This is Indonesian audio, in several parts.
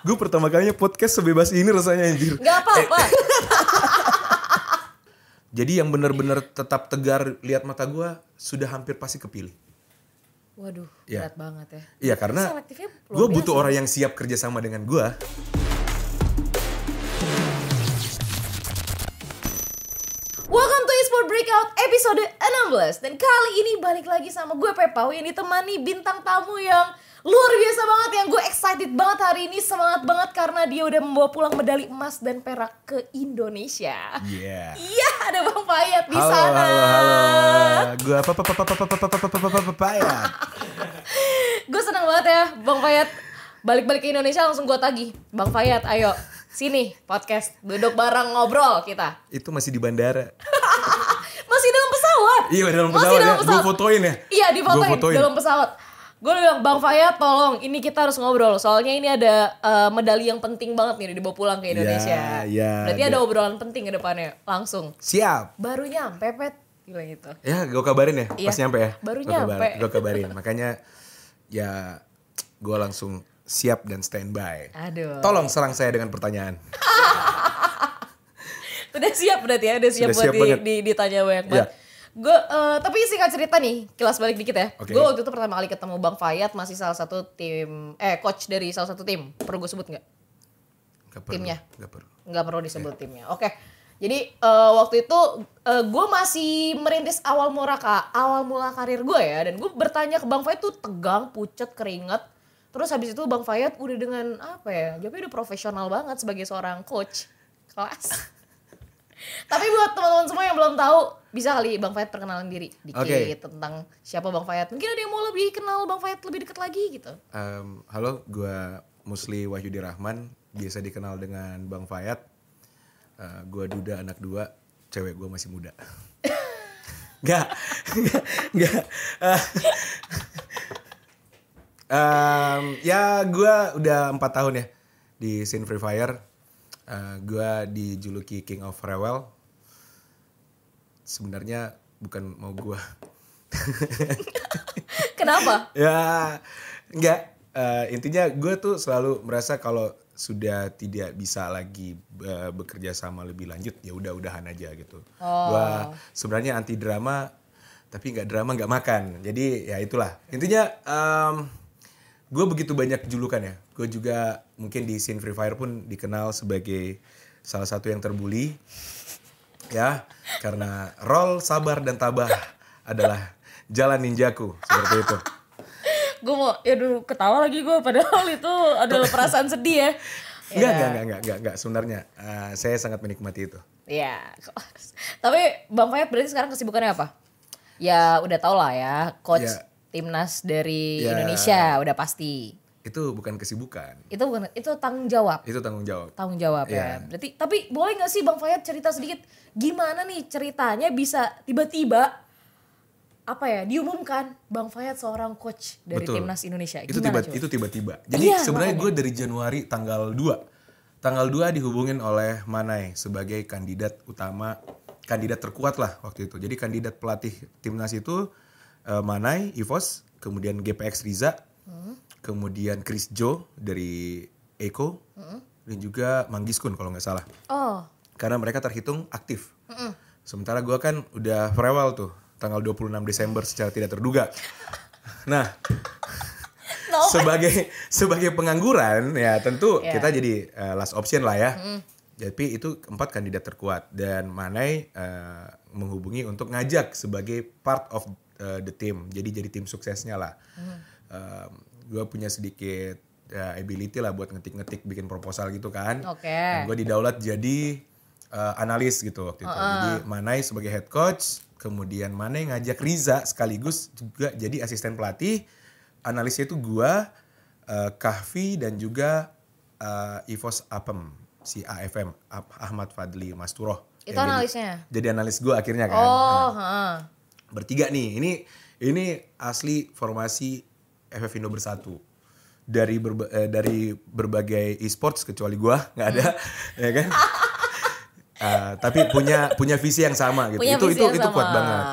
Gue pertama kalinya podcast sebebas ini rasanya anjir. Gak apa-apa. Jadi yang bener-bener tetap tegar lihat mata gue sudah hampir pasti kepilih. Waduh, Iya. berat banget ya. Iya karena gue biasa. butuh orang yang siap kerjasama dengan gue. Welcome to Esport Breakout episode 16 Dan kali ini balik lagi sama gue Pepau Yang ditemani bintang tamu yang luar biasa banget Yang gue excited banget hari ini Semangat banget karena dia udah membawa pulang medali emas dan perak ke Indonesia Iya. Iya ada Bang Payat di Halo, sana halo, halo. Gue apa apa apa apa apa apa apa apa apa Payat. Gue seneng banget ya Bang Fayat Balik-balik ke Indonesia langsung gue tagih Bang Fayat ayo sini podcast Duduk bareng ngobrol kita Itu masih di bandara. Masih dalam pesawat Iya dalam Masih pesawat dalam ya. Gue fotoin ya. Iya di fotoin dalam pesawat Gue bilang Bang Fayat tolong ini kita harus ngobrol Soalnya ini ada eh, medali yang penting banget nih dibawa pulang ke Indonesia ya, Berarti ada. ada obrolan penting ke depannya Langsung Siap. Baru nyampe Pet Bilang gitu Ya gue kabarin ya Iya. pas nyampe ya. Baru Gua nyampe. Gue kabarin. Makanya ya gue langsung siap dan standby. Aduh Tolong serang saya dengan pertanyaan. Udah siap berarti ya, udah siap Sudah buat siap di, banget. di- ditanya banyak Iya. banget. Gue eh, tapi singkat cerita nih, kilas balik dikit ya. Oke. Gue waktu itu pertama kali ketemu Bang Fayat masih salah satu tim eh coach dari salah satu tim. Perlu gue sebut nggak? Gak perlu. Timnya. Gak perlu. Nggak perlu disebut timnya. Oke. Jadi eh, waktu itu gue masih merintis awal mula ka, awal mula karir gue ya dan gue bertanya ke Bang Fayat tuh tegang, pucet, keringet. Terus habis itu Bang Fayat udah dengan apa ya? Jawabnya udah profesional banget sebagai seorang coach kelas. Tapi buat teman-teman semua yang belum tahu, bisa kali Bang Fayat perkenalan diri dikit Oke. tentang siapa Bang Fayat. Mungkin ada yang mau lebih kenal Bang Fayat lebih dekat lagi gitu. Em, halo, gue Musli Wahyudi Rahman, biasa dikenal dengan Bang Fayat. Eh, gue duda anak dua, cewek gue masih muda. Gak, gak. Eh, em, ya gue udah empat tahun ya di scene Free Fire. Eh, gue dijuluki King of Rewel. Sebenarnya bukan mau gue. Kenapa? ya enggak. Eh, intinya gue tuh selalu merasa kalau sudah tidak bisa lagi eh, bekerja sama lebih lanjut ya udah udahan aja gitu. Gue sebenarnya anti drama tapi nggak drama nggak makan. Jadi ya itulah. Intinya gue begitu banyak julukan ya. Gue juga mungkin di scene Free Fire pun dikenal sebagai salah satu yang terbuli ya karena role sabar dan tabah adalah jalan ninjaku seperti itu gue mau ya dulu ketawa lagi gue padahal itu adalah perasaan sedih ya Enggak, enggak, enggak, enggak, enggak, enggak. Sebenarnya eh, saya sangat menikmati itu. Iya. Tapi Bang Fayat berarti sekarang kesibukannya apa? Ya udah tau lah ya, coach Ya. timnas dari Ya. Indonesia udah pasti. Itu bukan kesibukan, Itu bukan itu tanggung jawab. itu tanggung jawab. Tanggung jawab Iya. ya. Berarti tapi boleh nggak sih Bang Fayat cerita sedikit gimana nih ceritanya bisa tiba-tiba apa ya diumumkan Bang Fayat seorang coach dari Betul. timnas Indonesia. Itu Gimana tiba coba? itu tiba-tiba. Jadi Iya, sebenarnya gue dari Januari tanggal 2. Tanggal 2 dihubungin oleh Manai sebagai kandidat utama, kandidat terkuat lah waktu itu. Jadi kandidat pelatih timnas itu eh, Manai, Ivos, kemudian GPX Riza, Hmm. Kemudian Chris Jo dari Eko, dan juga Manggiskun kalau nggak salah. Oh, karena mereka terhitung aktif. Sementara gua kan udah farewell tuh tanggal 26 Desember secara tidak terduga. Nah, no. sebagai sebagai pengangguran ya tentu Ya. kita jadi eh, last option lah ya. Tapi itu empat kandidat terkuat dan Manai eh, menghubungi untuk ngajak sebagai part of eh, the team. Jadi jadi tim suksesnya lah. Gue punya sedikit ya, ability lah buat ngetik-ngetik bikin proposal gitu kan. Oke. gue didaulat jadi eh, analis gitu waktu itu. Jadi Manai sebagai head coach, kemudian Manai ngajak Riza sekaligus juga jadi asisten pelatih. Analisnya itu gua, eh, Kahfi dan juga eh, Ivos Apem, si AFM Ah- Ahmad Fadli Masturoh. Itu analisnya? Jadi, analis gua akhirnya kan. Nah, Oh, heeh. bertiga nih. Ini ini asli formasi FF Indo bersatu. Dari berba- eh, dari berbagai e-sports kecuali gua nggak ada, ya kan? Ah, tapi punya punya visi yang sama gitu. Punya itu itu itu kuat sama. banget.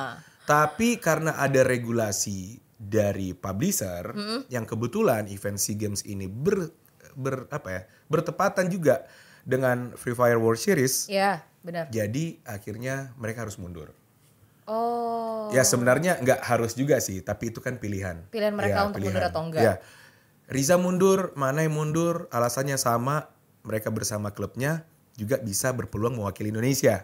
Tapi karena ada regulasi dari publisher yang kebetulan event SEA Games ini ber ber apa ya bertepatan juga dengan Free Fire World Series. Iya, benar. Jadi akhirnya mereka harus mundur. Oh. Ya sebenarnya nggak harus juga sih, tapi itu kan pilihan. Pilihan mereka Ya, untuk mundur atau enggak. Ya. Riza mundur, Manai mundur, alasannya sama, mereka bersama klubnya juga bisa berpeluang mewakili Indonesia.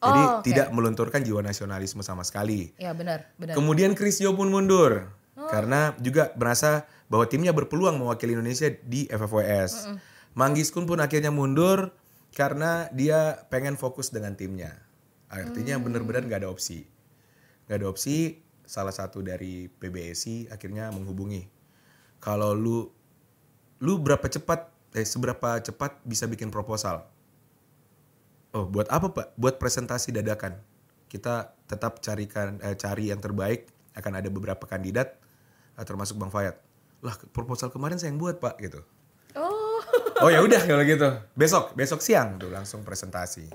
Jadi Oh, oke. tidak melunturkan jiwa nasionalisme sama sekali. Iya, benar, benar. Kemudian Christio pun mundur Oh. karena juga merasa bahwa timnya berpeluang mewakili Indonesia di FFWS. Manggis Kun pun akhirnya mundur karena dia pengen fokus dengan timnya. Artinya Hmm. benar-benar nggak ada opsi. Nggak ada opsi. Salah satu dari PBSI akhirnya menghubungi. Kalau lu lu berapa cepat eh seberapa cepat bisa bikin proposal? Oh, buat apa Pak? Buat presentasi dadakan. Kita tetap carikan eh, cari yang terbaik. Akan ada beberapa kandidat, eh, termasuk Bang Fayat. Lah, proposal kemarin saya yang buat Pak gitu. Oh. Oh ya udah kalau gitu. Besok, besok siang tuh langsung presentasi.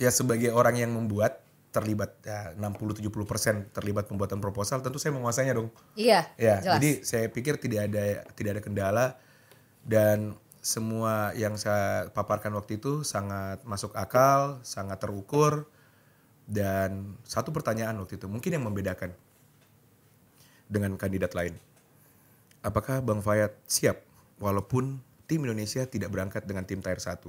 Ya sebagai orang yang membuat terlibat ya 60-70% terlibat pembuatan proposal, tentu saya menguasainya dong. Iya, Ya, jelas. jadi saya pikir tidak ada tidak ada kendala dan semua yang saya paparkan waktu itu sangat masuk akal, sangat terukur dan satu pertanyaan waktu itu mungkin yang membedakan dengan kandidat lain. Apakah Bang Fayat siap walaupun tim Indonesia tidak berangkat dengan tim tier 1?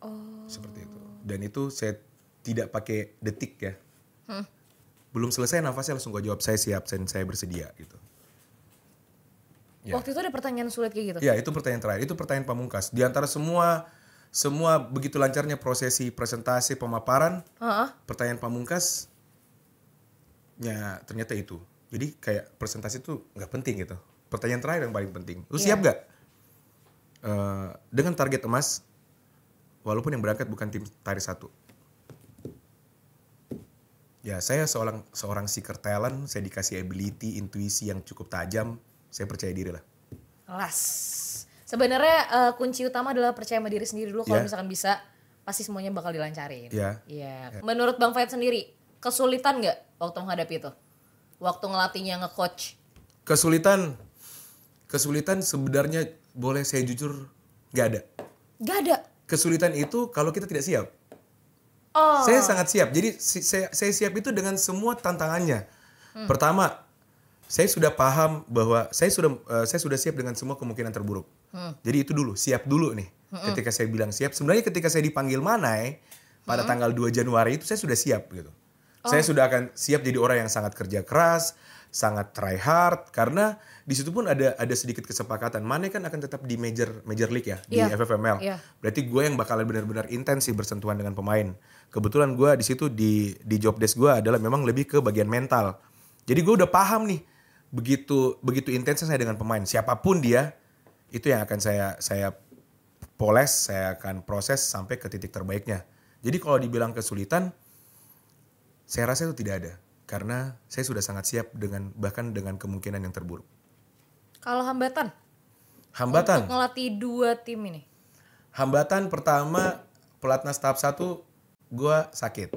Oh. Seperti itu. Dan itu saya tidak pakai detik ya. Belum selesai nafasnya langsung gue jawab saya siap dan saya bersedia gitu. Ya. Waktu itu ada pertanyaan sulit kayak gitu. Ya itu pertanyaan terakhir, itu pertanyaan pamungkas. Di antara semua semua begitu lancarnya prosesi presentasi pemaparan, Heeh. pertanyaan pamungkas, ya ternyata itu. Jadi kayak presentasi itu nggak penting gitu. Pertanyaan terakhir yang paling penting. Lu Iya. siap gak? Eh, dengan target emas, walaupun yang berangkat bukan tim tari satu. Ya saya seorang seorang seeker talent, saya dikasih ability, intuisi yang cukup tajam, saya percaya diri lah. Kelas. Sebenarnya eh, kunci utama adalah percaya sama diri sendiri dulu kalau Ya. misalkan bisa pasti semuanya bakal dilancarin. Ya. Iya. Menurut Bang Fayat sendiri, kesulitan nggak waktu menghadapi itu? Waktu ngelatihnya nge-coach? Kesulitan, kesulitan sebenarnya boleh saya jujur nggak ada. Gak ada. Kesulitan itu kalau kita tidak siap. Oh. Saya sangat siap. Jadi saya, saya siap itu dengan semua tantangannya. Pertama, saya sudah paham bahwa saya sudah eh, saya sudah siap dengan semua kemungkinan terburuk. Jadi itu dulu, siap dulu nih. Ketika saya bilang siap, sebenarnya ketika saya dipanggil Manai pada tanggal 2 Januari itu saya sudah siap gitu. Saya sudah akan siap jadi orang yang sangat kerja keras, sangat try hard karena di situ pun ada ada sedikit kesepakatan. Mane kan akan tetap di major major league ya di Iya. FFML. Iya. Berarti gue yang bakalan benar-benar intens sih bersentuhan dengan pemain. Kebetulan gue di situ di di job desk gue adalah memang lebih ke bagian mental. Jadi gue udah paham nih begitu begitu intensnya saya dengan pemain siapa pun dia itu yang akan saya saya poles, saya akan proses sampai ke titik terbaiknya. Jadi kalau dibilang kesulitan, saya rasa itu tidak ada karena saya sudah sangat siap dengan bahkan dengan kemungkinan yang terburuk. Kalau hambatan? Hambatan. Untuk ngelatih dua tim ini? Hambatan pertama pelatnas tahap satu gue sakit.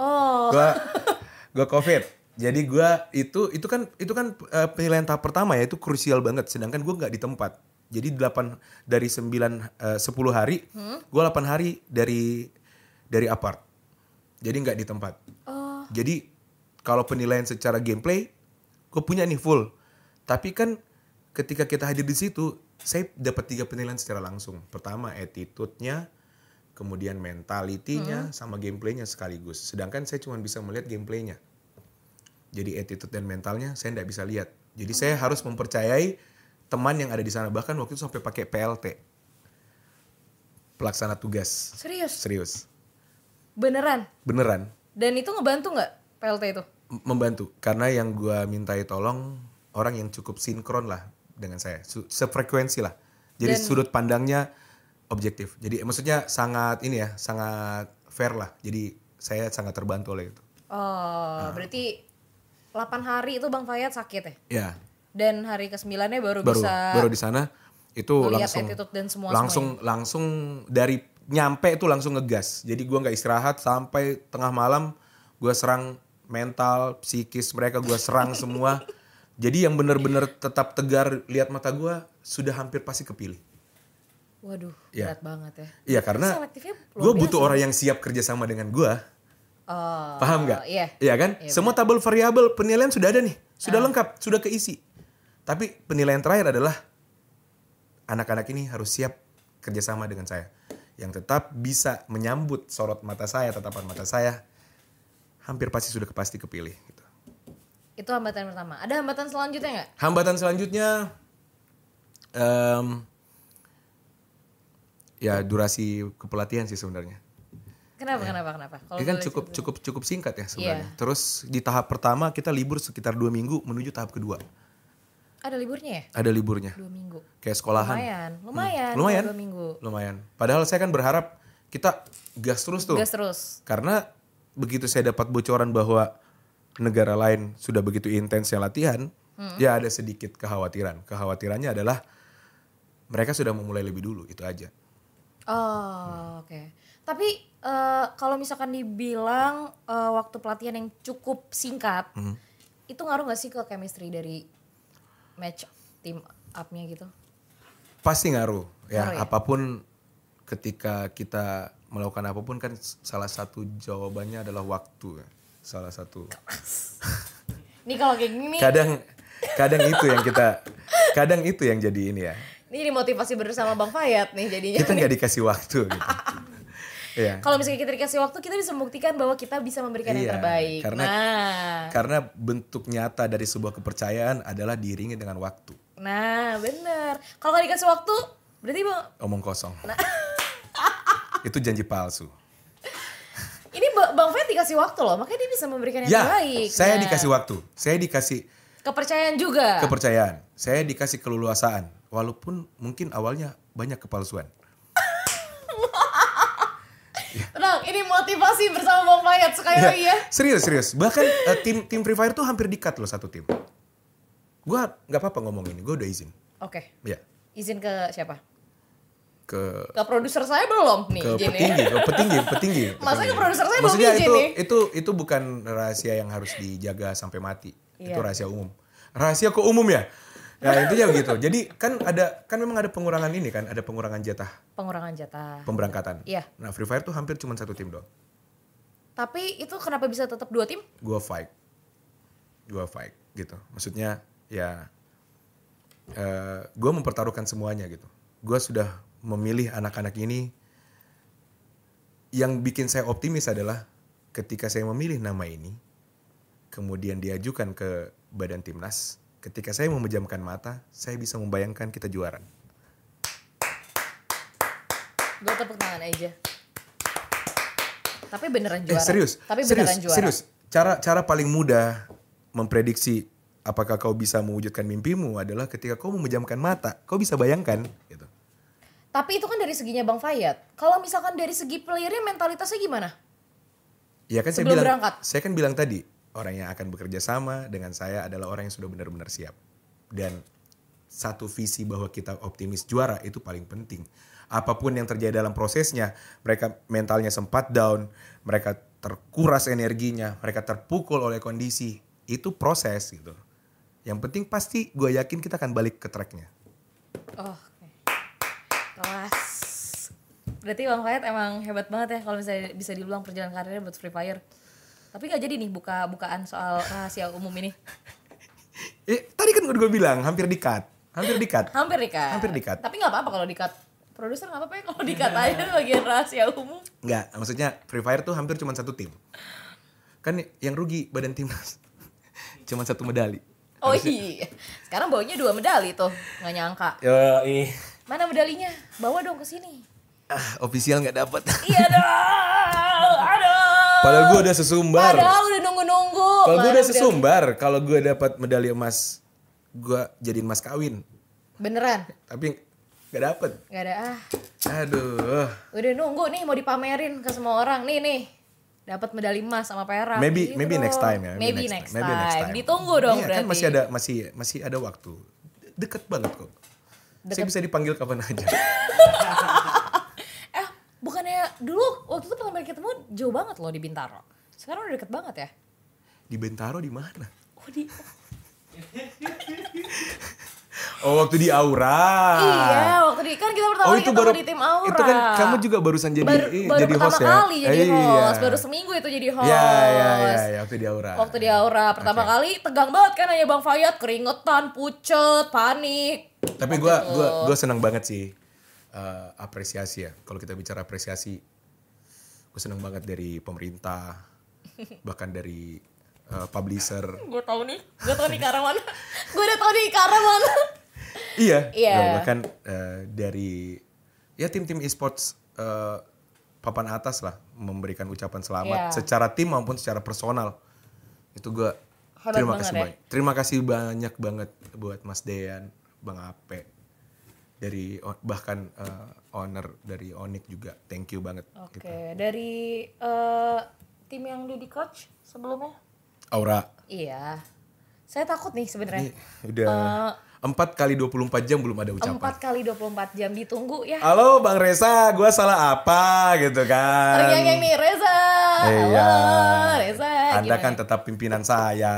Oh. Gue gue covid. Jadi gue itu itu kan itu kan eh, penilaian tahap pertama ya itu krusial banget. Sedangkan gue nggak di tempat. Jadi 8 dari 9 eh, 10 hari, gue 8 hari dari dari apart. Jadi nggak di tempat. Oh. Jadi kalau penilaian secara gameplay, gue punya nih full. Tapi kan ketika kita hadir di situ, saya dapat tiga penilaian secara langsung. Pertama attitude-nya, kemudian mentality-nya, sama gameplaynya sekaligus. Sedangkan saya cuma bisa melihat gameplaynya. Jadi attitude dan mentalnya saya nggak bisa lihat. Jadi saya harus mempercayai teman yang ada di sana. Bahkan waktu itu sampai pakai PLT. Pelaksana tugas. Serius? Serius. Beneran? Beneran. Dan itu ngebantu nggak PLT itu? Membantu. Karena yang gua mintai tolong orang yang cukup sinkron lah dengan saya. Sefrekuensi lah. Jadi Dan- sudut pandangnya objektif. Jadi maksudnya sangat ini ya sangat fair lah. Jadi saya sangat terbantu oleh itu. Oh, Ah. berarti 8 hari itu Bang Fayat sakit ya? ya Dan hari ke-9-nya baru, baru bisa baru di sana. Itu langsung dan semua langsung langsung dari nyampe itu langsung ngegas. Jadi gua nggak istirahat sampai tengah malam gua serang mental psikis mereka gua serang semua jadi yang bener-bener tetap tegar lihat mata gua sudah hampir pasti kepilih. Waduh, Iya. berat banget ya. Iya karena gue butuh orang yang siap kerjasama dengan gue. Oh, Paham nggak? Iya. Iya kan? Iya, Semua tabel variabel penilaian sudah ada nih, sudah lengkap, sudah keisi. Tapi penilaian terakhir adalah anak-anak ini harus siap kerjasama dengan saya, yang tetap bisa menyambut sorot mata saya, tatapan mata saya. Hampir pasti sudah pasti kepilih. Gitu. Itu hambatan pertama. Ada hambatan selanjutnya nggak? Hambatan selanjutnya, em, ya durasi kepelatihan sih sebenarnya. Kenapa, kenapa, kenapa? Kalau Ini kan boleh cukup cerita. cukup cukup singkat ya sebenarnya. Iya. Terus di tahap pertama kita libur sekitar dua minggu menuju tahap kedua. Ada liburnya ya? Ada liburnya. Dua minggu. Kayak sekolahan. Lumayan, lumayan. Hmm. Lumayan. Dua minggu. Lumayan. Padahal saya kan berharap kita gas terus tuh. Gas terus. Karena begitu saya dapat bocoran bahwa negara lain sudah begitu intensnya latihan, Hmm. ya ada sedikit kekhawatiran. Kekhawatirannya adalah mereka sudah memulai lebih dulu, itu aja. Oh, oke. Tapi eh, kalau misalkan dibilang eh, waktu pelatihan yang cukup singkat, Hmm. itu ngaruh gak sih ke chemistry dari match team up-nya gitu? Pasti ngaruh. Ya, Ngaruh ya? apa pun ketika kita melakukan apa pun kan salah satu jawabannya adalah waktu. ya. Salah satu. Ini kalau kayak gini, Kadang kadang itu yang kita kadang itu yang jadi ini ya. ini jadi motivasi bersama Bang Fayat nih jadinya. Kita nggak dikasih waktu gitu. Iya. Kalau misalnya kita dikasih waktu, kita bisa membuktikan bahwa kita bisa memberikan yang Iya, terbaik. karena- nah, Karena bentuk nyata dari sebuah kepercayaan adalah diiringi dengan waktu. nah bener. Kalau nggak dikasih waktu, berarti bang, Omong kosong. Nah. itu janji palsu. ini Ba- Bang Fayat dikasih waktu loh, makanya dia bisa memberikan yang Ya, terbaik. saya Nah, dikasih waktu. Saya dikasih kepercayaan juga. kepercayaan. Saya dikasih keleluasaan. Walaupun mungkin awalnya banyak kepalsuan. Tenang, ini motivasi bersama Bang Fayat sekali Ya, lagi ya. Serius, serius. Bahkan eh, tim tim Free Fire tuh hampir dikat loh satu tim. Gua nggak apa-apa ngomong ini. Gue udah izin. Oke, Ya. izin ke siapa? Ke Ke produser saya belum nih ke izin ya. petinggi, ke petinggi, petinggi. Petinggi. ke produser saya belum Maksudnya izin itu, nih? itu itu bukan rahasia yang harus dijaga sampai mati. Itu Iya. rahasia umum. Rahasia kok umum ya? Ya intinya begitu. Jadi kan ada kan memang ada pengurangan ini kan, ada pengurangan jatah Pengurangan jatah. pemberangkatan. Iya. Nah Free Fire tuh hampir cuma satu tim doang. Tapi itu kenapa bisa tetap dua tim? Gua fight, gua fight gitu. Maksudnya ya, eh gue mempertaruhkan semuanya gitu. Gue sudah memilih anak-anak ini. Yang bikin saya optimis adalah ketika saya memilih nama ini, kemudian diajukan ke badan timnas. Ketika saya memejamkan mata, saya bisa membayangkan kita juara. Gue tepuk tangan aja. Tapi beneran Eh, juara. serius, Tapi serius, beneran juara. serius. Cara cara paling mudah memprediksi apakah kau bisa mewujudkan mimpimu adalah ketika kau memejamkan mata, kau bisa bayangkan gitu. Tapi itu kan dari seginya Bang Fayat. Kalau misalkan dari segi playernya mentalitasnya gimana? Ya kan saya bilang, berangkat. saya kan bilang tadi orang yang akan bekerja sama dengan saya adalah orang yang sudah benar-benar siap dan satu visi bahwa kita optimis juara itu paling penting. Apa pun yang terjadi dalam prosesnya, mereka mentalnya sempat down, mereka terkuras energinya, mereka terpukul oleh kondisi, itu proses gitu. Yang penting pasti gue yakin kita akan balik ke tracknya. Oh. Berarti Bang Fayat emang hebat banget ya kalau misalnya bisa dibilang perjalanan karirnya buat Free Fire. Tapi gak jadi nih buka bukaan soal rahasia umum ini. Eh, tadi kan gue bilang hampir dikat, hampir dikat. Hampir dikat. Hampir di-cut. Tapi gak apa-apa kalau dikat. Produser gak apa-apa ya kalau dikat aja bagian rahasia umum. Enggak, maksudnya Free Fire tuh hampir cuma satu tim. Kan yang rugi badan timnas. cuma satu medali. Oh iya. Sekarang bawanya dua medali tuh. Gak nyangka. Yo, ih. Mana medalinya? Bawa dong ke sini. Ah, official nggak dapat. Iya dong. Aduh. Padahal gue udah sesumbar. Padahal udah nunggu-nunggu. Kalau gue udah sesumbar, kalau gue dapat medali emas, gue jadiin mas kawin. Beneran? Tapi nggak dapet. Gak ada ah. Aduh. Udah nunggu nih mau dipamerin ke semua orang. Nih nih. Dapat medali emas sama perak. Maybe gitu maybe next time ya. Maybe, next, Maybe time. next time. Ditunggu dong Iya, berarti. kan masih ada masih masih ada waktu. Deket banget kok. Saya bisa dipanggil kapan aja. Eh, dulu waktu itu pertama kali ketemu jauh banget loh di Bintaro. Sekarang udah deket banget ya. Di Bentaro di mana? Oh di Oh waktu di Aura. Iya, waktu di kan kita pertama Oh kali itu baru di tim Aura. Itu kan kamu juga barusan jadi baru, ih, baru jadi host ya. kali jadi Eh, host, iya. baru seminggu itu jadi host. Iya iya iya ya, waktu di Aura. Waktu di Aura pertama kali tegang banget kan hanya Bang Fayat keringetan, pucet, panik. Tapi gue gua gua senang banget sih eh, apresiasi ya. Kalau kita bicara apresiasi, gue senang banget dari pemerintah, bahkan dari eh, publisher. Gue tahu nih, gue tahu nih ke arah mana. gue udah tahu nih ke arah mana. iya. Iya. Ya, bahkan eh, dari ya tim-tim e-sports eh, papan atas lah memberikan ucapan selamat Iya. secara tim maupun secara personal. Itu gue terima kasih ya. banyak. Terima kasih banyak banget buat Mas Dean, Bang Ape dari bahkan eh, owner dari Onyx juga. Thank you banget. Oke, gitu. dari eh, tim yang di coach sebelumnya? Aura Iya. Saya takut nih sebenarnya. udah empat kali 24 jam belum ada ucapan. Empat kali 24 jam ditunggu ya. Halo Bang Reza, gua salah apa gitu kan? Ternyata nih Reza. Iya. Halo, Reza. Anda gimana? kan tetap pimpinan saya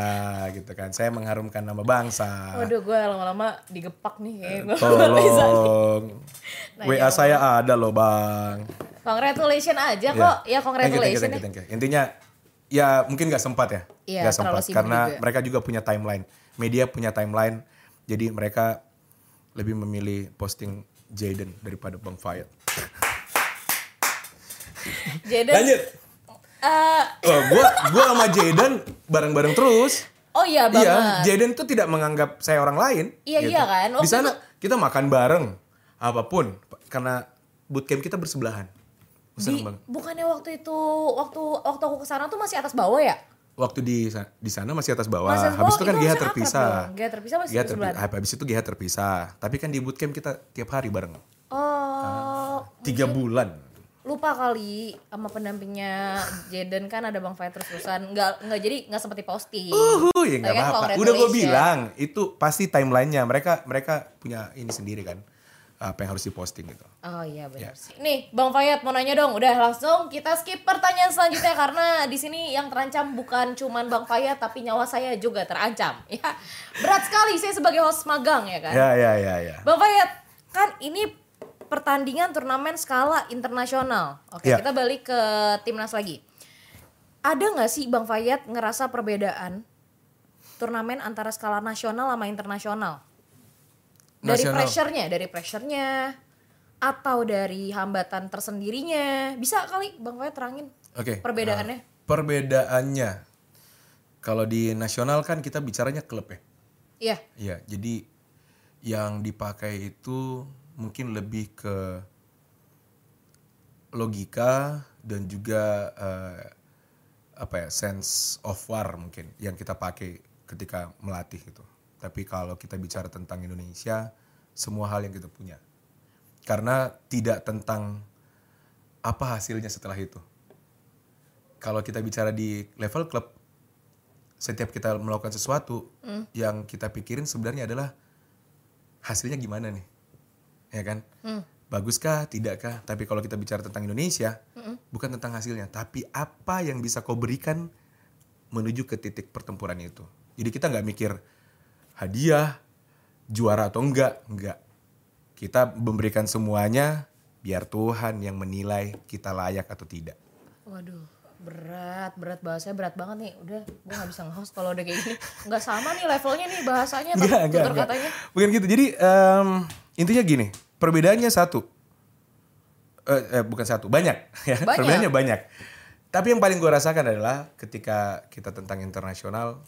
gitu kan. Saya mengharumkan nama bangsa. Waduh, gue lama-lama digepak nih kayak gue. Tolong. WA saya ada loh Bang. Congratulations aja Iya. kok. Ya Thank you, thank you, congratulations thank you, thank you. Intinya ya mungkin nggak sempat ya. Iya, terlalu sempat sibuk karena juga. mereka juga punya timeline. Media punya timeline. Jadi mereka lebih memilih posting Jaden daripada Bang Fayed. Jaden. Lanjut. Eh, Oh, gua gua sama Jaden bareng-bareng terus. oh iya banget. Iya, Jaden tuh tidak menganggap saya orang lain. Iya, iya kan? Di sana kita makan bareng, apa pun, karena bootcamp kita bersebelahan. Di, banget. bukannya waktu itu waktu waktu aku ke sana tuh masih atas bawah ya? Waktu di di sana masih atas bawah, Masih atas habis bawah, itu kan itu GH harusnya terpisah. GH terpisah masih GH bersebelahan. terpi- habis itu GH terpisah. Tapi kan di bootcamp kita tiap hari bareng. Oh, Tiga bulan. Lupa kali sama pendampingnya Jaden kan ada Bang Fayat terus-terusan. Nggak nggak jadi nggak sempat diposting. Uhuh, ya nggak apa-apa. Udah gue bilang, itu pasti timelinenya. Mereka mereka punya ini sendiri kan, apa yang harus diposting gitu. Oh iya benar Ya. sih. Nih Bang Fayat mau nanya dong. Udah langsung kita skip pertanyaan selanjutnya karena di sini yang terancam bukan cuman Bang Fayat tapi nyawa saya juga terancam. Ya berat sekali saya sebagai host magang ya kan. Ya ya ya ya. Bang Fayat kan ini pertandingan turnamen skala internasional. Oke Ya. kita balik ke timnas lagi. Ada nggak sih Bang Fayat ngerasa perbedaan turnamen antara skala nasional sama internasional? Dari Nasional. pressure-nya, dari pressure-nya atau dari hambatan tersendirinya. Bisa kali Bang Fayat terangin Oke. perbedaannya? eh, perbedaannya, kalau di nasional kan kita bicaranya klub ya. Iya. Iya, jadi yang dipakai itu mungkin lebih ke logika dan juga eh, apa ya sense of war mungkin yang kita pakai ketika melatih gitu. Tapi kalau kita bicara tentang Indonesia, semua hal yang kita punya. Karena tidak tentang apa hasilnya setelah itu. Kalau kita bicara di level klub, setiap kita melakukan sesuatu yang kita pikirin sebenarnya adalah hasilnya gimana nih ya kan? Baguskah? Tidakkah? Tapi kalau kita bicara tentang Indonesia bukan tentang hasilnya tapi apa yang bisa kau berikan menuju ke titik pertempuran itu? Jadi kita nggak mikir hadiah juara atau enggak enggak kita memberikan semuanya biar Tuhan yang menilai kita layak atau tidak. Waduh, berat, berat bahasanya berat banget nih. Udah, gue gak bisa nge-host kalau udah kayak gini. Nggak sama nih levelnya nih bahasanya, tutur enggak. katanya. Bukan gitu. Jadi em, intinya gini, perbedaannya satu. Eh, eh, bukan satu, banyak ya. Banyak. Perbedaannya banyak. Tapi yang paling gue rasakan adalah ketika kita tentang internasional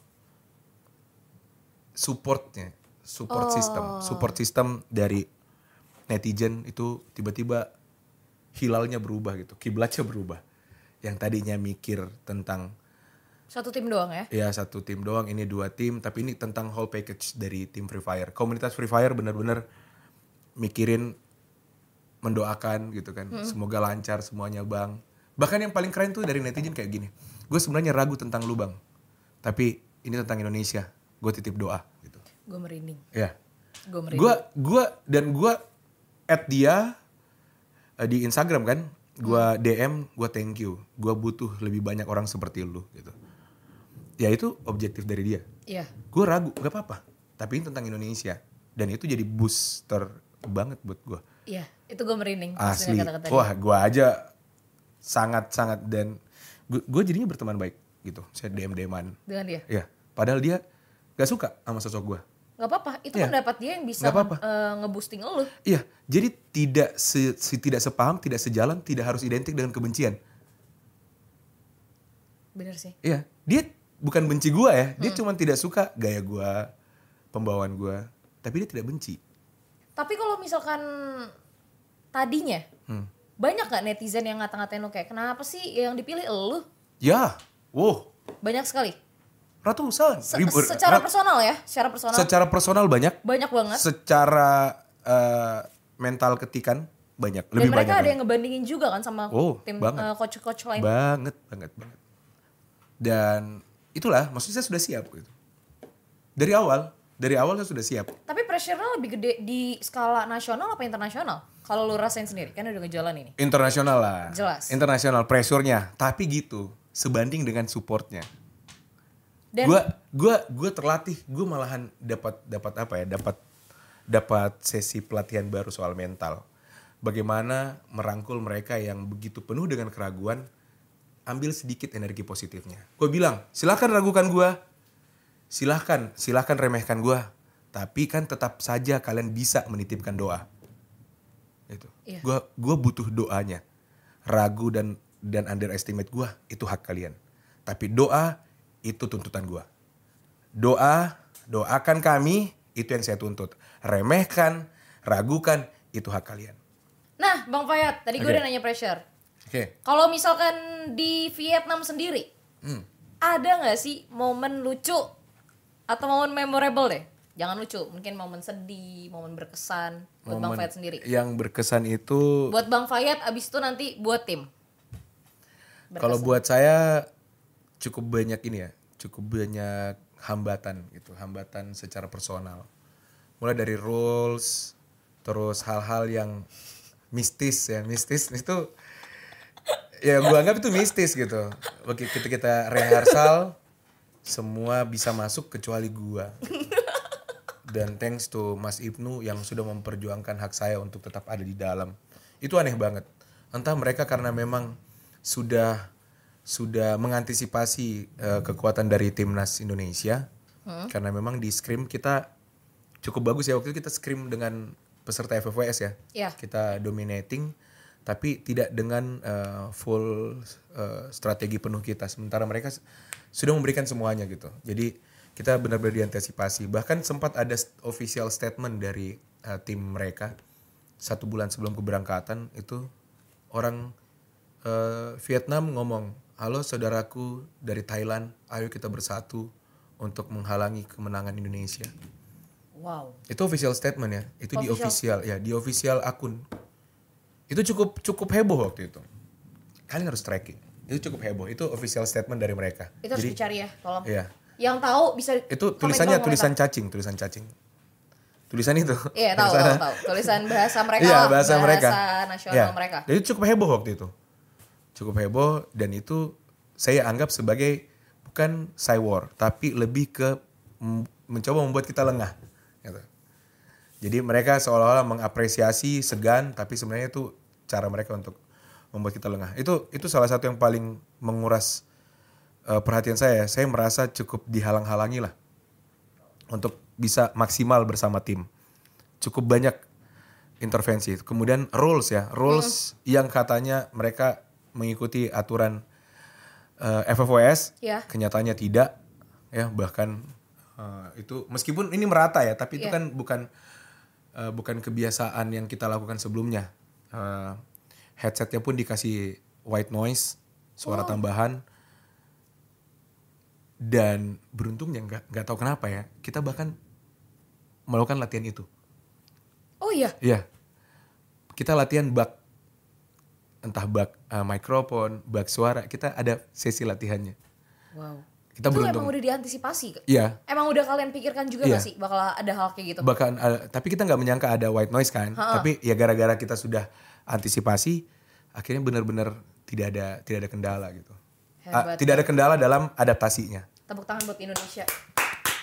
supportnya, support system, support system dari netizen itu tiba-tiba hilalnya berubah gitu, kiblatnya berubah. Yang tadinya mikir tentang Satu tim doang ya? ya satu tim doang ini dua tim tapi ini tentang whole package dari tim Free Fire. Komunitas Free Fire benar-benar mikirin mendoakan gitu kan. Semoga lancar semuanya bang. Bahkan yang paling keren tuh dari netizen kayak gini. Gue sebenarnya ragu tentang lu bang. Tapi ini tentang Indonesia. Gue titip doa gitu. Gue merinding. ya. Gue merinding. gue gua dan gue add dia eh, di Instagram kan gue DM gue thank you. Gue butuh lebih banyak orang seperti lu gitu. Ya itu objektif dari dia. Iya. gue ragu nggak apa-apa. Tapi ini tentang Indonesia. Dan itu jadi booster banget buat gue Iya, itu gue merinding. asli. dia. wah gue aja sangat sangat dan gue jadinya berteman baik gitu. Saya dm dman Dengan dia. ya padahal dia gak suka sama sosok gue Gak apa-apa, itu Iya. pendapat dia yang bisa Nggak apa-apa. eh, nge-boosting lu. iya jadi tidak se, se- tidak sepaham tidak sejalan tidak harus identik dengan kebencian Bener sih. iya dia bukan benci gue ya dia Hmm. cuma tidak suka gaya gue pembawaan gue tapi dia tidak benci Tapi kalau misalkan tadinya, Hmm. banyak gak netizen yang ngata-ngatain lu kayak, kenapa sih yang dipilih lu? ya wow Banyak sekali. Ratusan Se- ribu- secara rat- personal ya, secara personal. secara personal banyak banyak banget. secara eh, mental ketikan banyak Dan lebih mereka banyak ada yang ngebandingin juga kan sama Oh, tim banget. eh, coach-coach lain. banget banget banget dan itulah maksudnya saya sudah siap gitu dari awal dari awal saya sudah siap Tapi pressure-nya lebih gede di skala nasional apa internasional? Kalau lu rasain sendiri, kan udah ngejalan ini. internasional lah Jelas. internasional pressure-nya tapi gitu sebanding dengan supportnya Dan gua gua gua terlatih. Gue malahan dapat dapat apa ya? Dapat dapat sesi pelatihan baru soal mental. Bagaimana merangkul mereka yang begitu penuh dengan keraguan ambil sedikit energi positifnya. Gue bilang silahkan ragukan gue silahkan silahkan remehkan gue tapi kan tetap saja kalian bisa menitipkan doa. Itu. Iya. gue gua butuh doanya. Ragu dan dan underestimate gue itu hak kalian. Tapi doa itu tuntutan gue doa doakan kami itu yang saya tuntut remehkan ragukan itu hak kalian Nah, Bang Fayat, tadi gue Oke. udah nanya pressure. oke Kalau misalkan di Vietnam sendiri, Hmm. ada nggak sih momen lucu atau momen memorable deh? Jangan lucu, mungkin momen sedih, momen berkesan buat Bang Momen Fayat sendiri. yang berkesan itu Buat Bang Fayat, abis itu nanti buat tim. Kalau buat saya cukup banyak ini ya, cukup banyak hambatan gitu, hambatan secara personal. Mulai dari rules, terus hal-hal yang mistis ya, mistis itu ya gua anggap itu mistis gitu. Begitu kita, kita rehearsal, semua bisa masuk kecuali gua. Dan thanks to Mas Ibnu yang sudah memperjuangkan hak saya untuk tetap ada di dalam. Itu aneh banget. Entah mereka karena memang sudah sudah mengantisipasi eh, kekuatan dari timnas Indonesia. Karena memang di scrim kita cukup bagus ya waktu itu kita scrim dengan peserta FFWS ya. Iya. Kita dominating tapi tidak dengan eh, full eh, strategi penuh kita. Sementara mereka sudah memberikan semuanya gitu. Jadi kita benar-benar diantisipasi. Bahkan sempat ada official statement dari eh, tim mereka satu bulan sebelum keberangkatan itu orang eh, Vietnam ngomong, halo saudaraku dari Thailand, ayo kita bersatu untuk menghalangi kemenangan Indonesia. Wow. Itu official statement ya, itu di Official. official ya, di official akun. Itu cukup cukup heboh waktu itu. Kalian harus tracking. Itu cukup heboh. Itu official statement dari mereka. Itu harus Jadi dicari ya, tolong. iya. Yang tahu bisa Itu tulisannya tulisan cacing, tulisan cacing. Tulisan itu. Iya, tahu, tahu, tahu. Tulisan bahasa mereka Iya lah, bahasa, mereka. nasional Iya. mereka. Jadi cukup heboh waktu itu. Cukup heboh dan itu saya anggap sebagai bukan cywar tapi lebih ke mencoba membuat kita lengah. Gitu. Jadi mereka seolah-olah mengapresiasi segan tapi sebenarnya itu cara mereka untuk membuat kita lengah. Itu itu salah satu yang paling menguras eh, perhatian saya. Saya merasa cukup dihalang-halangi lah untuk bisa maksimal bersama tim. Cukup banyak intervensi. Kemudian rules ya, rules yang katanya mereka mengikuti aturan eh, FFWS, Iya. kenyataannya tidak, ya bahkan eh, itu meskipun ini merata ya, tapi itu Iya. kan bukan eh, bukan kebiasaan yang kita lakukan sebelumnya. Eh, headsetnya pun dikasih white noise, suara tambahan. Dan beruntungnya nggak nggak tahu kenapa ya, kita bahkan melakukan latihan itu. Oh iya, Iya. Kita latihan bug entah bug uh, mikrofon, bug suara, kita ada sesi latihannya. wow. Kita itu beruntung. emang udah diantisipasi. Iya. Emang udah kalian pikirkan juga Iya. gak sih bakal ada hal kayak gitu? Bahkan uh, tapi kita nggak menyangka ada white noise kan. Tapi ya gara-gara kita sudah antisipasi, akhirnya benar-benar tidak ada tidak ada kendala gitu. Ah, Hebat. tidak ada kendala dalam adaptasinya. Tepuk tangan buat Indonesia.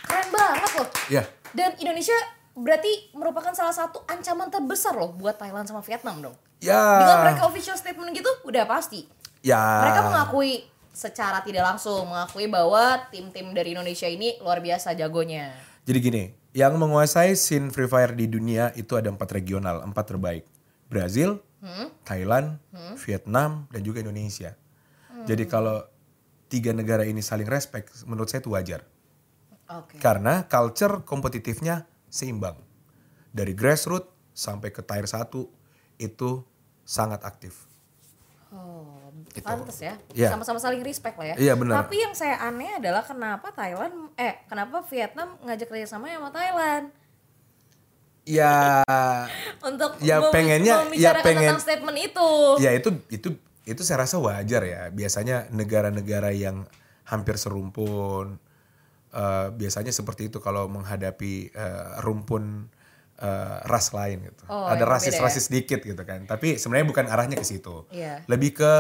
Keren banget loh. Iya. Dan Indonesia berarti merupakan salah satu ancaman terbesar loh buat Thailand sama Vietnam dong. Ya. Dengan mereka official statement gitu udah pasti. Ya. Mereka mengakui secara tidak langsung mengakui bahwa tim-tim dari Indonesia ini luar biasa jagonya. Jadi gini, yang menguasai scene Free Fire di dunia itu ada empat regional, empat terbaik. Brazil, Thailand, Vietnam, dan juga Indonesia. Jadi kalau tiga negara ini saling respect, menurut saya itu wajar. Oke. Karena culture kompetitifnya seimbang. Dari grassroots sampai ke tier 1 itu sangat aktif. Oh, Gitu. pantes ya. Iya. Sama-sama saling respect lah ya. Iya, benar. Tapi yang saya aneh adalah kenapa Thailand eh kenapa Vietnam ngajak kerjasama sama Thailand Ya, untuk Ya, mem- pengennya- ya, pengen- tentang statement itu. ya itu itu itu saya rasa wajar ya. Biasanya negara-negara yang hampir serumpun eh, biasanya seperti itu kalau menghadapi eh, rumpun eh, ras lain gitu. Oh, Ada rasis-rasis dikit gitu kan. Tapi sebenarnya bukan arahnya ke situ. Iya. Lebih ke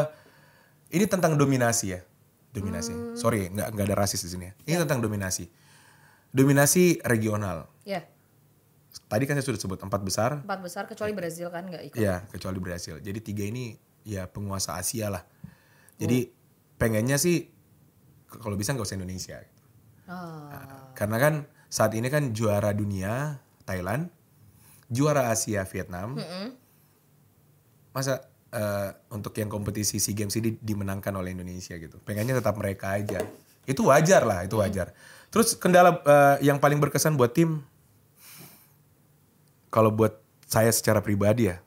ini tentang dominasi ya. Dominasi. Hmm. Sorry, nggak nggak ada rasis di sini ya. Iya. Ini tentang dominasi. Dominasi regional. Ya, Tadi kan saya sudah sebut empat besar. empat besar kecuali Brazil kan nggak ikut. Ya, kecuali Brasil. Jadi tiga ini ya penguasa Asia lah. Jadi pengennya sih kalau bisa nggak usah Indonesia. gitu. Ah, Karena kan saat ini kan juara dunia Thailand, juara Asia Vietnam. Masa eh, untuk yang kompetisi SEA Games ini dimenangkan oleh Indonesia gitu. Pengennya tetap mereka aja. Itu wajar lah, itu wajar. Terus kendala eh, yang paling berkesan buat tim kalau buat saya secara pribadi ya,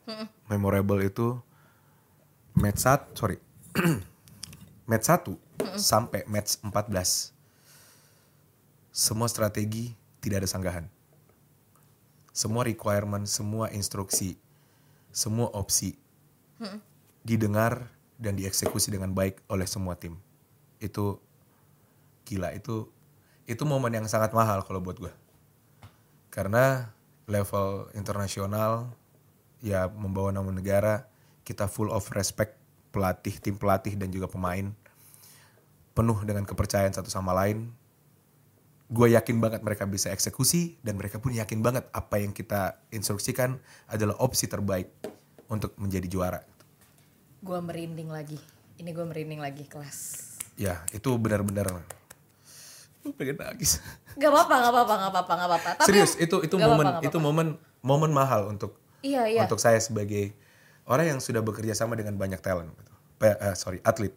memorable itu match sat, sorry, match 1 sampai match 14. Semua strategi tidak ada sanggahan. Semua requirement, semua instruksi, semua opsi didengar dan dieksekusi dengan baik oleh semua tim. Itu gila, itu itu momen yang sangat mahal kalau buat gue. Karena level internasional ya membawa nama negara, kita full of respect pelatih, tim pelatih dan juga pemain. Penuh dengan kepercayaan satu sama lain. Gue yakin banget mereka bisa eksekusi dan mereka pun yakin banget apa yang kita instruksikan adalah opsi terbaik untuk menjadi juara. Gua merinding lagi. Ini gue merinding lagi kelas. Ya, itu benar-benar Gue pengen nangis. Gak apa-apa, gak apa-apa, gak apa-apa, gak apa-apa. Tapi Serius, itu itu momen apa-apa, gak itu momen momen mahal untuk Iya, iya. untuk saya sebagai orang yang sudah bekerja sama dengan banyak talent gitu. Eh, sorry, atlet.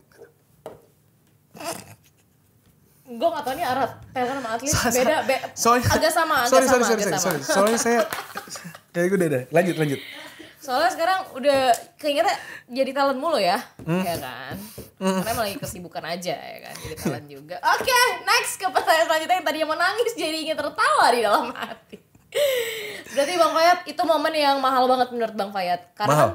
Gue gak tau nih arah Thailand sama atlet So- beda, be, soalnya agak sama, agak sorry, sama, sorry, sorry, agak sorry, sama. sorry. Soalnya saya kayak gue udah, udah. Lanjut, lanjut. Soalnya sekarang udah keingetnya jadi talent mulu ya, Hmm. ya kan? Karena emang lagi kesibukan aja ya kan, jadi talent juga. Oke, next ke pertanyaan selanjutnya yang tadi mau nangis jadi ingin tertawa di dalam hati. Berarti Bang Fayat itu momen yang mahal banget menurut Bang Fayat. Karena Mahal.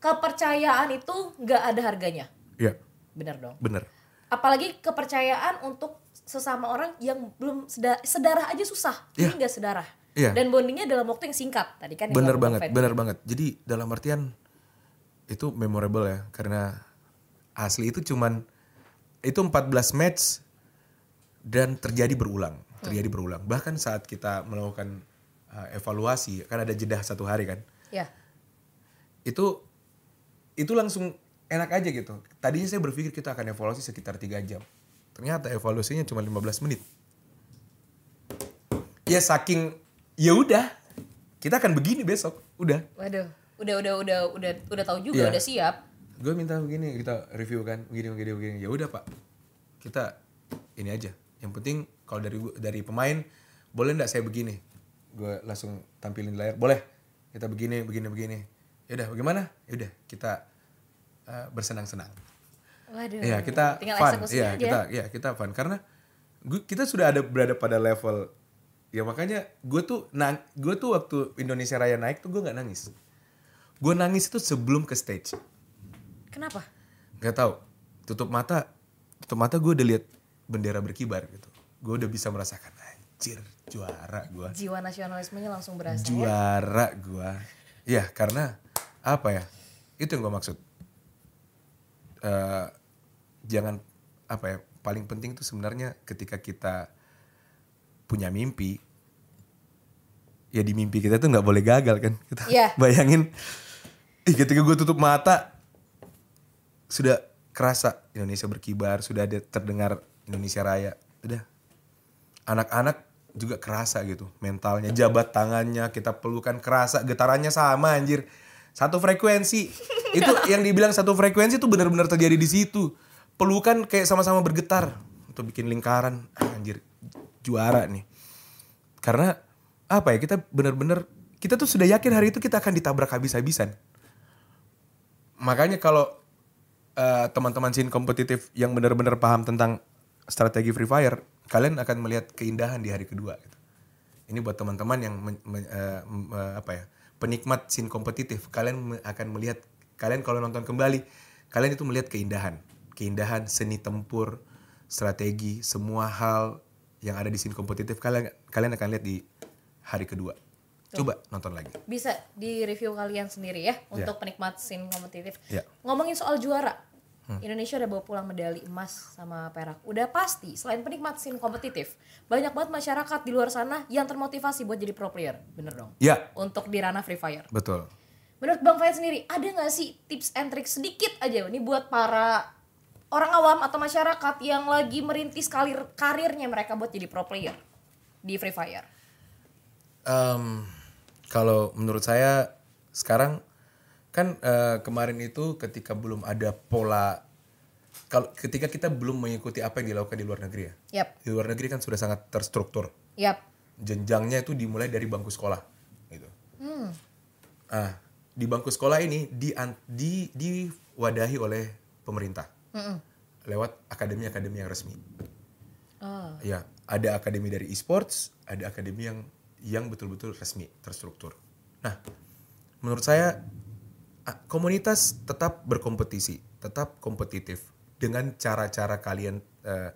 kepercayaan itu nggak ada harganya. Iya, Bener dong. bener. Apalagi kepercayaan untuk sesama orang yang belum seda- sedarah aja susah. Ini Iya. nggak sedarah. Iya. Dan bondingnya dalam waktu yang singkat. Tadi kan Bener banget, bener banget. Jadi dalam artian itu memorable ya karena asli itu cuman itu 14 match dan terjadi berulang, terjadi berulang. Bahkan saat kita melakukan uh, evaluasi kan ada jeda satu hari kan. Ya. Itu itu langsung enak aja gitu. Tadinya saya berpikir kita akan evaluasi sekitar tiga jam. Ternyata evaluasinya cuma 15 menit. Ya saking ya udah. Kita akan begini besok, udah. Waduh, udah udah udah udah udah tahu juga, Iya. udah siap. gue minta begini kita review kan. Begini begini begini. Ya udah pak. Kita ini aja. Yang penting kalau dari dari pemain boleh nggak saya begini? Gue langsung tampilin di layar. Boleh. Kita begini begini begini. Ya udah bagaimana? Ya udah kita uh, bersenang-senang Waduh. Iya kita tinggal fun, iya aja. kita, iya kita fun. Karena gua, kita sudah ada berada pada level ya makanya gue tuh nang, gue tuh waktu Indonesia Raya naik tuh gue nggak nangis, gue nangis itu sebelum ke stage, Kenapa? nggak tahu, tutup mata, tutup mata gue udah lihat bendera berkibar gitu, gue udah bisa merasakan anjir juara gue, Jiwa nasionalismenya langsung berasa ya. juara gue, ya karena apa ya, itu yang gue maksud, Eh, jangan apa ya paling penting tuh sebenarnya ketika kita punya mimpi ya di mimpi kita tuh nggak boleh gagal kan. Kita Iya. bayangin, ih ketika gue tutup mata sudah kerasa Indonesia berkibar, sudah ada terdengar Indonesia Raya, udah. Anak-anak juga kerasa gitu mentalnya jabat tangannya kita pelukan kerasa getarannya sama anjir. Satu frekuensi. Itu yang dibilang satu frekuensi itu benar-benar terjadi di situ pelukan kayak sama-sama bergetar untuk bikin lingkaran Ah, anjir juara nih karena apa ya kita benar-benar kita tuh sudah yakin hari itu kita akan ditabrak habis-habisan makanya kalau eh, teman-teman sin kompetitif yang benar-benar paham tentang strategi Free Fire, kalian akan melihat keindahan di hari kedua. Gitu. Ini buat teman-teman yang men- men- m- eh, apa ya penikmat sin kompetitif, kalian akan melihat kalian kalau nonton kembali, kalian itu melihat keindahan, keindahan seni tempur, strategi, semua hal yang ada di sin kompetitif kalian kalian akan lihat di hari kedua. Coba nonton lagi. Bisa di review kalian sendiri ya untuk penikmat scene kompetitif. Ya. Ngomongin soal juara, Indonesia udah bawa pulang medali emas sama perak. Udah pasti selain penikmat scene kompetitif, banyak banget masyarakat di luar sana yang termotivasi buat jadi pro player, bener dong? Ya, Untuk di ranah Free Fire. betul. Menurut Bang Fayat sendiri, ada nggak sih tips and trick sedikit aja nih buat para orang awam atau masyarakat yang lagi merintis karir karirnya mereka buat jadi pro player di Free Fire? Em, kalau menurut saya sekarang kan eh, kemarin itu ketika belum ada pola kalau ketika kita belum mengikuti apa yang dilakukan di luar negeri ya. Yap, di luar negeri kan sudah sangat terstruktur. Yap. jenjangnya itu dimulai dari bangku sekolah gitu. Ah di bangku sekolah ini di di diwadahi oleh pemerintah lewat akademi-akademi yang resmi Oh. ya ada akademi dari e-sports ada akademi yang yang betul-betul resmi terstruktur nah menurut saya komunitas tetap berkompetisi tetap kompetitif dengan cara-cara kalian eh,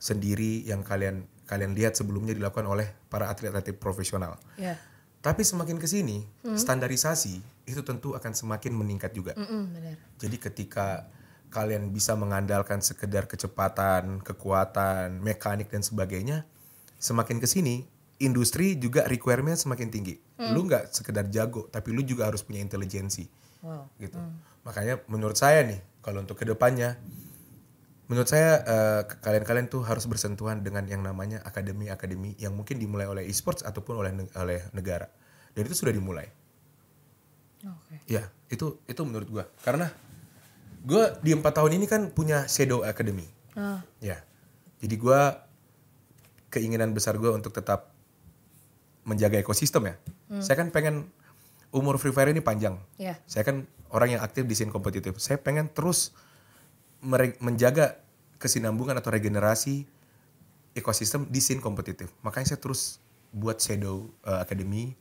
sendiri yang kalian kalian lihat sebelumnya dilakukan oleh para atlet-atlet profesional Ya. tapi semakin ke sini standarisasi itu tentu akan semakin meningkat juga Mm-mm, bener. jadi ketika kalian bisa mengandalkan sekedar kecepatan, kekuatan, mekanik dan sebagainya, semakin ke sini industri juga requirement semakin tinggi. Lu nggak sekedar jago, tapi lu juga harus punya intelijensi. Wow. Gitu. Makanya menurut saya nih, kalau untuk ke depannya, menurut saya eh, kalian-kalian tuh harus bersentuhan dengan yang namanya akademi-akademi yang mungkin dimulai oleh e-sports ataupun oleh ne- oleh negara. Dan itu sudah dimulai. Oke. Ya, itu itu menurut gua. Karena gua di empat tahun ini kan punya Shadow Academy. Ah, Ya, jadi gua keinginan besar gua untuk tetap menjaga ekosistem ya. Saya kan pengen umur Free Fire ini panjang. ya. Saya kan orang yang aktif di scene kompetitif. Saya pengen terus menjaga kesinambungan atau regenerasi ekosistem di scene kompetitif. Makanya saya terus buat Shadow uh, Academy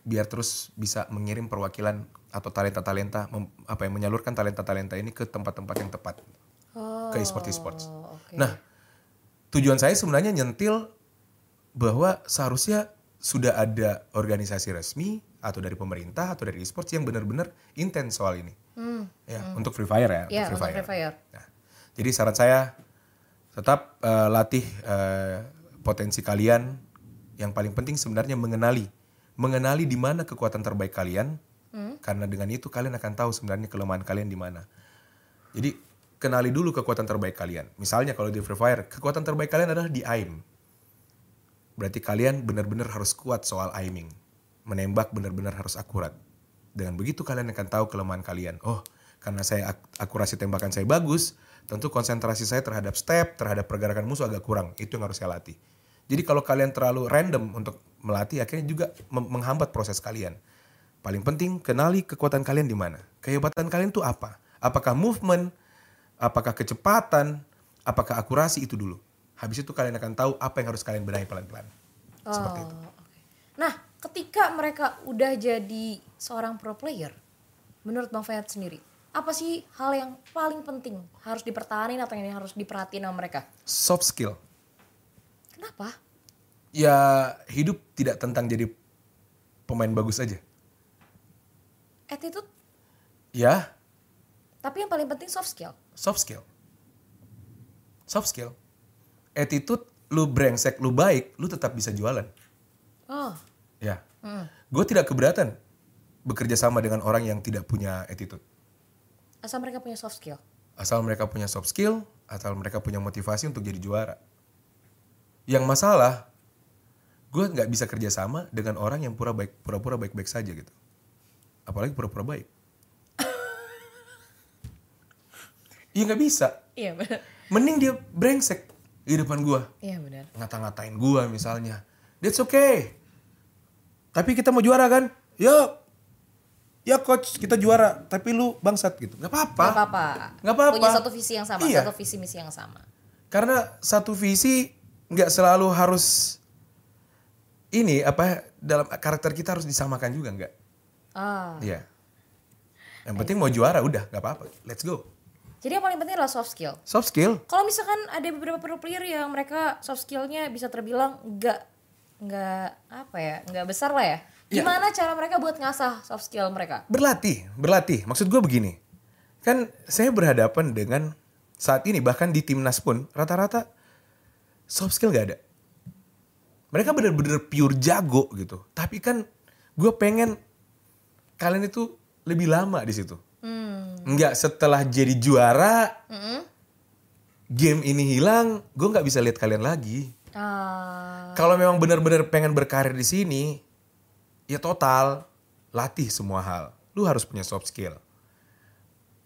biar terus bisa mengirim perwakilan atau talenta-talenta apa yang menyalurkan talenta-talenta ini ke tempat-tempat yang tepat Oh, ke e-sports e-sports. oke. Nah, tujuan saya sebenarnya nyentil bahwa seharusnya sudah ada organisasi resmi atau dari pemerintah atau dari e-sports yang benar-benar intens soal ini. Hmm. Ya, untuk Free Fire ya, Ya, untuk Free Fire. Nah, jadi saran saya tetap eh, latih eh, potensi kalian. Yang paling penting sebenarnya mengenali, mengenali di mana kekuatan terbaik kalian. Karena dengan itu kalian akan tahu sebenarnya kelemahan kalian di mana. Jadi kenali dulu kekuatan terbaik kalian. Misalnya kalau di Free Fire, kekuatan terbaik kalian adalah di aim. Berarti kalian benar-benar harus kuat soal aiming. Menembak benar-benar harus akurat. Dengan begitu kalian akan tahu kelemahan kalian. Oh, karena saya ak- akurasi tembakan saya bagus, tentu konsentrasi saya terhadap step, terhadap pergerakan musuh agak kurang. Itu yang harus saya latih. Jadi kalau kalian terlalu random untuk melatih, akhirnya juga menghambat proses kalian. Paling penting, kenali kekuatan kalian di mana. Kehebatan kalian tuh apa? Apakah movement, apakah kecepatan, apakah akurasi itu dulu. Habis itu kalian akan tahu apa yang harus kalian benahi pelan-pelan. Seperti itu. Oh, oke. Nah, ketika mereka udah jadi seorang pro player, menurut Bang Fayat sendiri, apa sih hal yang paling penting harus dipertahankan atau yang harus diperhatiin sama mereka? Soft skill. Kenapa? Ya hidup tidak tentang jadi pemain bagus aja. Attitude, Ya, tapi yang paling penting soft skill. soft skill. Soft skill. Attitude lu brengsek, lu baik, lu tetap bisa jualan. Oh. Ya. Gue tidak keberatan bekerja sama dengan orang yang tidak punya attitude. Asal mereka punya soft skill. Asal mereka punya soft skill, asal mereka punya motivasi untuk jadi juara. Yang masalah, gue nggak bisa kerja sama dengan orang yang pura baik, pura-pura baik-baik saja gitu. Apalagi pura-pura baik. Iya nggak bisa. Iya benar. Mending dia brengsek di depan gue. Iya benar. Ngata-ngatain gue misalnya. That's okay. Tapi kita mau juara kan? Yuk. Ya coach kita juara. Tapi lu bangsat gitu. Gak apa-apa. Gak apa-apa. Nggak apa-apa. Punya satu visi yang sama, Iya. satu visi misi yang sama. Karena satu visi nggak selalu harus ini apa dalam karakter kita harus disamakan juga nggak? Ah. Iya. Yang penting mau juara udah nggak apa-apa. Let's go. Jadi yang paling penting adalah soft skill. Soft skill. Kalau misalkan ada beberapa pro player yang mereka soft skillnya bisa terbilang nggak nggak apa ya nggak besar lah ya. Iya. Gimana cara mereka buat ngasah soft skill mereka? Berlatih, berlatih. Maksud gue begini. Kan saya berhadapan dengan saat ini bahkan di timnas pun rata-rata soft skill nggak ada. Mereka bener-bener pure jago gitu. Tapi kan gue pengen kalian itu lebih lama di situ. Hmm. Nggak setelah jadi juara, Mm-mm. game ini hilang, gue nggak bisa lihat kalian lagi. Ah. Kalau memang benar-benar pengen berkarir di sini, ya total latih semua hal. Lu harus punya soft skill.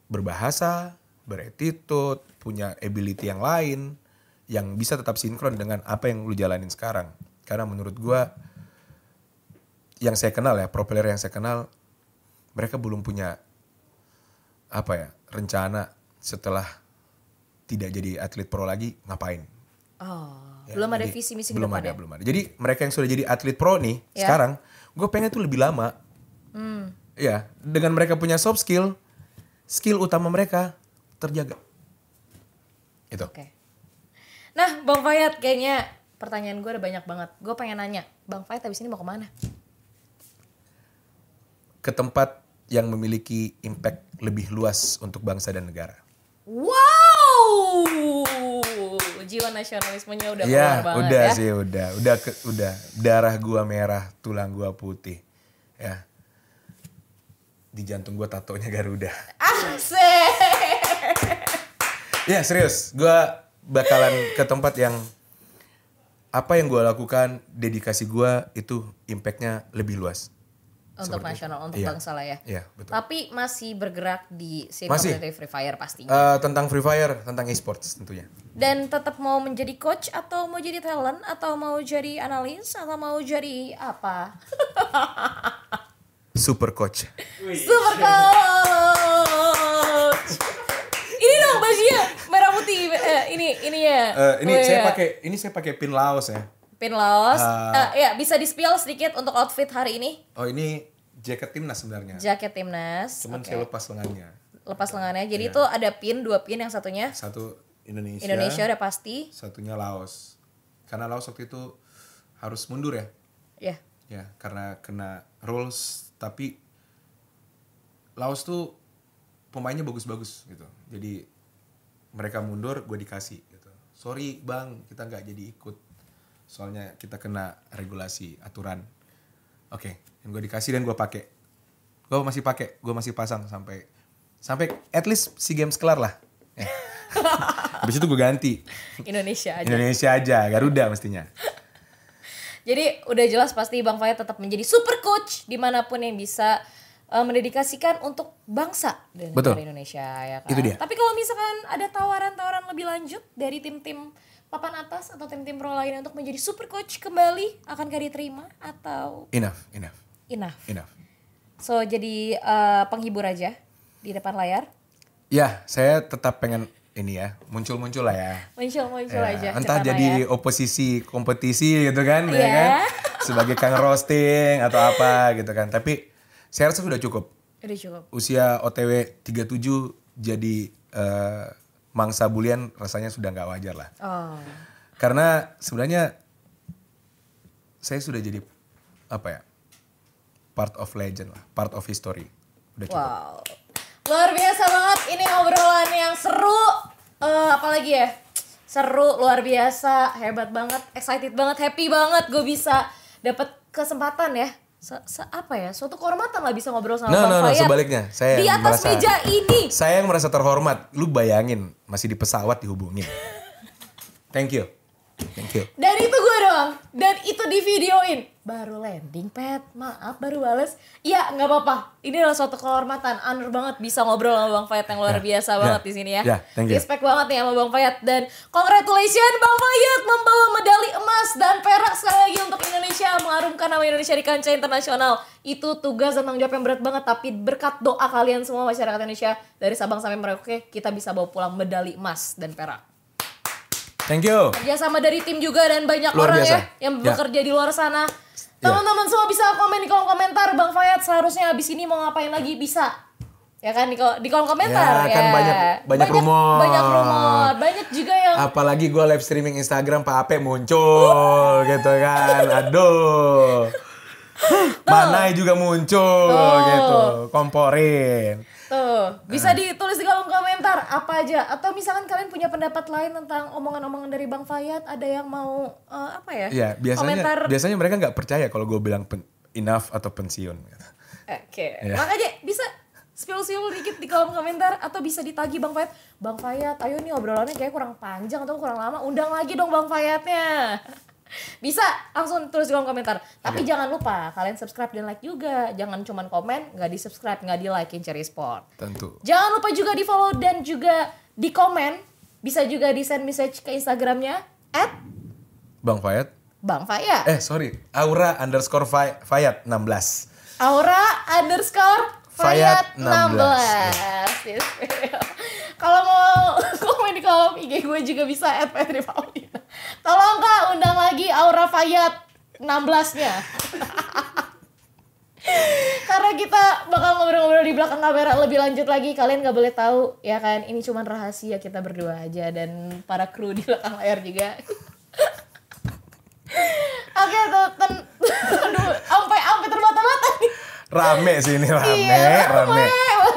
Berbahasa, beretitude, punya ability yang lain yang bisa tetap sinkron dengan apa yang lu jalanin sekarang. Karena menurut gua yang saya kenal ya, pro player yang saya kenal mereka belum punya apa ya, rencana setelah tidak jadi atlet pro lagi ngapain. Oh. Ya, belum ada jadi visi misi belum ada depannya? belum ada jadi mereka yang sudah jadi atlet pro nih Ya. sekarang gue pengen tuh lebih lama Hmm. ya dengan mereka punya soft skill skill utama mereka terjaga itu Oke. Nah, Bang Fayat kayaknya pertanyaan gue ada banyak banget. Gue pengen nanya, Bang Fayat habis ini mau ke mana? ke tempat yang memiliki impact lebih luas untuk bangsa dan negara. Wow, jiwa nasionalismenya udah keluar ya banget udah ya. sih udah. Udah ke, udah. Darah gua merah tulang gua putih ya. Di jantung gua tatonya Garuda. Asik. Ya serius, gue bakalan ke tempat yang apa yang gue lakukan, dedikasi gue itu impactnya lebih luas. Untuk Seperti nasional, itu. untuk Iya. bangsa lah ya. Iya betul. Tapi masih bergerak di scene Masih. Free Fire pastinya. Eh, tentang Free Fire, tentang e-sports tentunya. Dan tetap mau menjadi coach atau mau jadi talent atau mau jadi analis atau mau jadi apa? Super coach. Super coach. ini dong bajunya merah putih. Eh, ini ini ya. Eh, ini Oh, saya iya. pakai ini saya pakai pin Laos ya. Pin Laos. Ah. Eh, ya bisa di spill sedikit untuk outfit hari ini. Oh ini jaket timnas sebenarnya. Jaket timnas. Cuman Oke. saya lepas lengannya. Lepas lengannya. Jadi Iya. itu ada pin, dua pin yang satunya Satu Indonesia, Indonesia udah pasti. satunya Laos. Karena Laos waktu itu harus mundur ya. Ya. Ya, karena kena rules tapi Laos tuh pemainnya bagus-bagus gitu. Jadi mereka mundur, gue dikasih gitu. Sorry bang, kita nggak jadi ikut. Soalnya kita kena regulasi aturan. Oke, dan gue dikasih dan gue pakai. Gue masih pakai, gue masih pasang sampai sampai at least si games kelar lah. Eh. Habis itu gue ganti. Indonesia aja. Indonesia aja, Garuda mestinya. Jadi udah jelas pasti Bang Fayat tetap menjadi super coach di mana pun yang bisa eh, mendedikasikan untuk bangsa dan Betul. negara Indonesia ya kan. Itu dia. Tapi kalau misalkan ada tawaran-tawaran lebih lanjut dari tim-tim papan atas atau tim-tim pro lainnya untuk menjadi super coach kembali, akankah diterima atau Enough, enough, enough? enough. So jadi eh, penghibur aja di depan layar, Ya, saya tetap pengen ini ya, muncul-muncul lah ya. muncul-muncul Ya, aja. entah jadi layar. oposisi kompetisi gitu kan, ya Iya. kan? Sebagai kang roasting atau apa gitu kan. Tapi saya rasa sudah cukup. Udah cukup. Usia OTW 37 jadi eh, mangsa bulian rasanya sudah nggak wajar lah. Oh. Karena sebenarnya saya sudah jadi apa ya? Part of legend lah, part of history. Udah cukup. Wow. Luar biasa banget ini obrolan yang seru. Eh apalagi ya? Seru, luar biasa, hebat banget, excited banget, happy banget gue bisa dapet kesempatan ya. Se, se- apa ya? Suatu kehormatan lah bisa ngobrol sama No, Bang no, no, Fayat. sebaliknya. Saya di atas merasa- meja ini. Saya yang merasa terhormat. Lu bayangin masih di pesawat dihubungin. Thank you. Thank you. Gue doang. Dan itu di videoin. Baru landing, Pet. Maaf, baru bales. Iya, nggak apa-apa. Ini adalah suatu kehormatan. Honor banget bisa ngobrol sama Bang Fayat yang luar Ya, biasa ya, banget di sini ya. ya, thank you. Respect banget nih sama Bang Fayat. Dan congratulations Bang Fayat membawa medali emas dan perak sekali lagi untuk Indonesia. Mengharumkan nama Indonesia di kancah internasional. Itu tugas dan tanggung jawab yang berat banget. Tapi berkat doa kalian semua masyarakat Indonesia. Dari Sabang sampai Merauke, kita bisa bawa pulang medali emas dan perak. Thank you. Kerjasama dari tim juga dan banyak Luar orang biasa. ya yang Ya. bekerja di luar sana. Teman-teman semua bisa komen di kolom komentar Bang Fayat seharusnya habis ini mau ngapain lagi bisa. Ya kan di, kol- di kolom komentar Ya, kan banyak- banyak rumor. Banyak rumor, banyak juga yang Apalagi gue live streaming Instagram Pak Ape muncul gitu kan. Aduh. Mana juga muncul gitu. Komporin. Tuh bisa ditulis di kolom komentar apa aja atau misalkan kalian punya pendapat lain tentang omongan-omongan dari Bang Fayat ada yang mau eh, apa ya? Iya, biasanya komentar biasanya mereka nggak percaya kalau gue bilang pen- enough atau pensiun. gitu. Oke, Iya. makanya bisa spill-spill dikit di kolom komentar atau bisa ditagi Bang Fayat. Bang Fayat, ayo nih obrolannya kayak kurang panjang atau kurang lama, undang lagi dong Bang Fayatnya. Bisa langsung tulis di kolom komentar. Tapi jangan lupa kalian subscribe dan like juga. Jangan cuman komen, nggak di subscribe, nggak di like Cherry Sport. Tentu. Jangan lupa juga di follow dan juga di komen. Bisa juga di send message ke Instagramnya at Bang Fayat. Bang Fayat. Eh sorry, Aura underscore Fay- Fayat 16. Aura underscore Fayat Fayat 16. Kalau mau komen di kolom IG gue juga bisa at Petri Paulina. Tolong kak undang lagi Aura Fayat 16-nya. Karena kita bakal ngobrol-ngobrol di belakang kamera lebih lanjut lagi. Kalian gak boleh tahu ya kan. Ini cuma rahasia kita berdua aja dan para kru di belakang layar juga. Oke tuh, ten, aduh, sampai sampai terbata-bata nih. Rame sih ini rame, Iya, rame.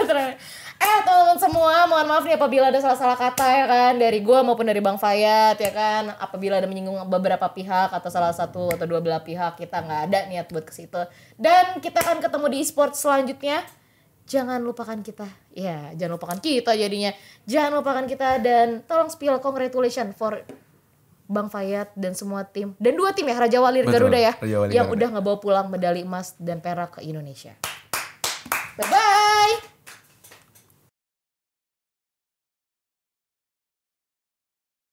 rame. Eh teman-teman semua, mohon maaf nih apabila ada salah-salah kata ya kan dari gua maupun dari Bang Fayat ya kan. Apabila ada menyinggung beberapa pihak atau salah satu atau dua belah pihak kita nggak ada niat buat ke situ. Dan kita akan ketemu di e-sport selanjutnya. Jangan lupakan kita. Ya, jangan lupakan kita jadinya. Jangan lupakan kita dan tolong spill congratulations for Bang Fayat dan semua tim dan dua tim ya Raja Wali Betul, Garuda ya Raja Wali yang Garuda. udah ngebawa pulang medali emas dan perak ke Indonesia. Bye bye.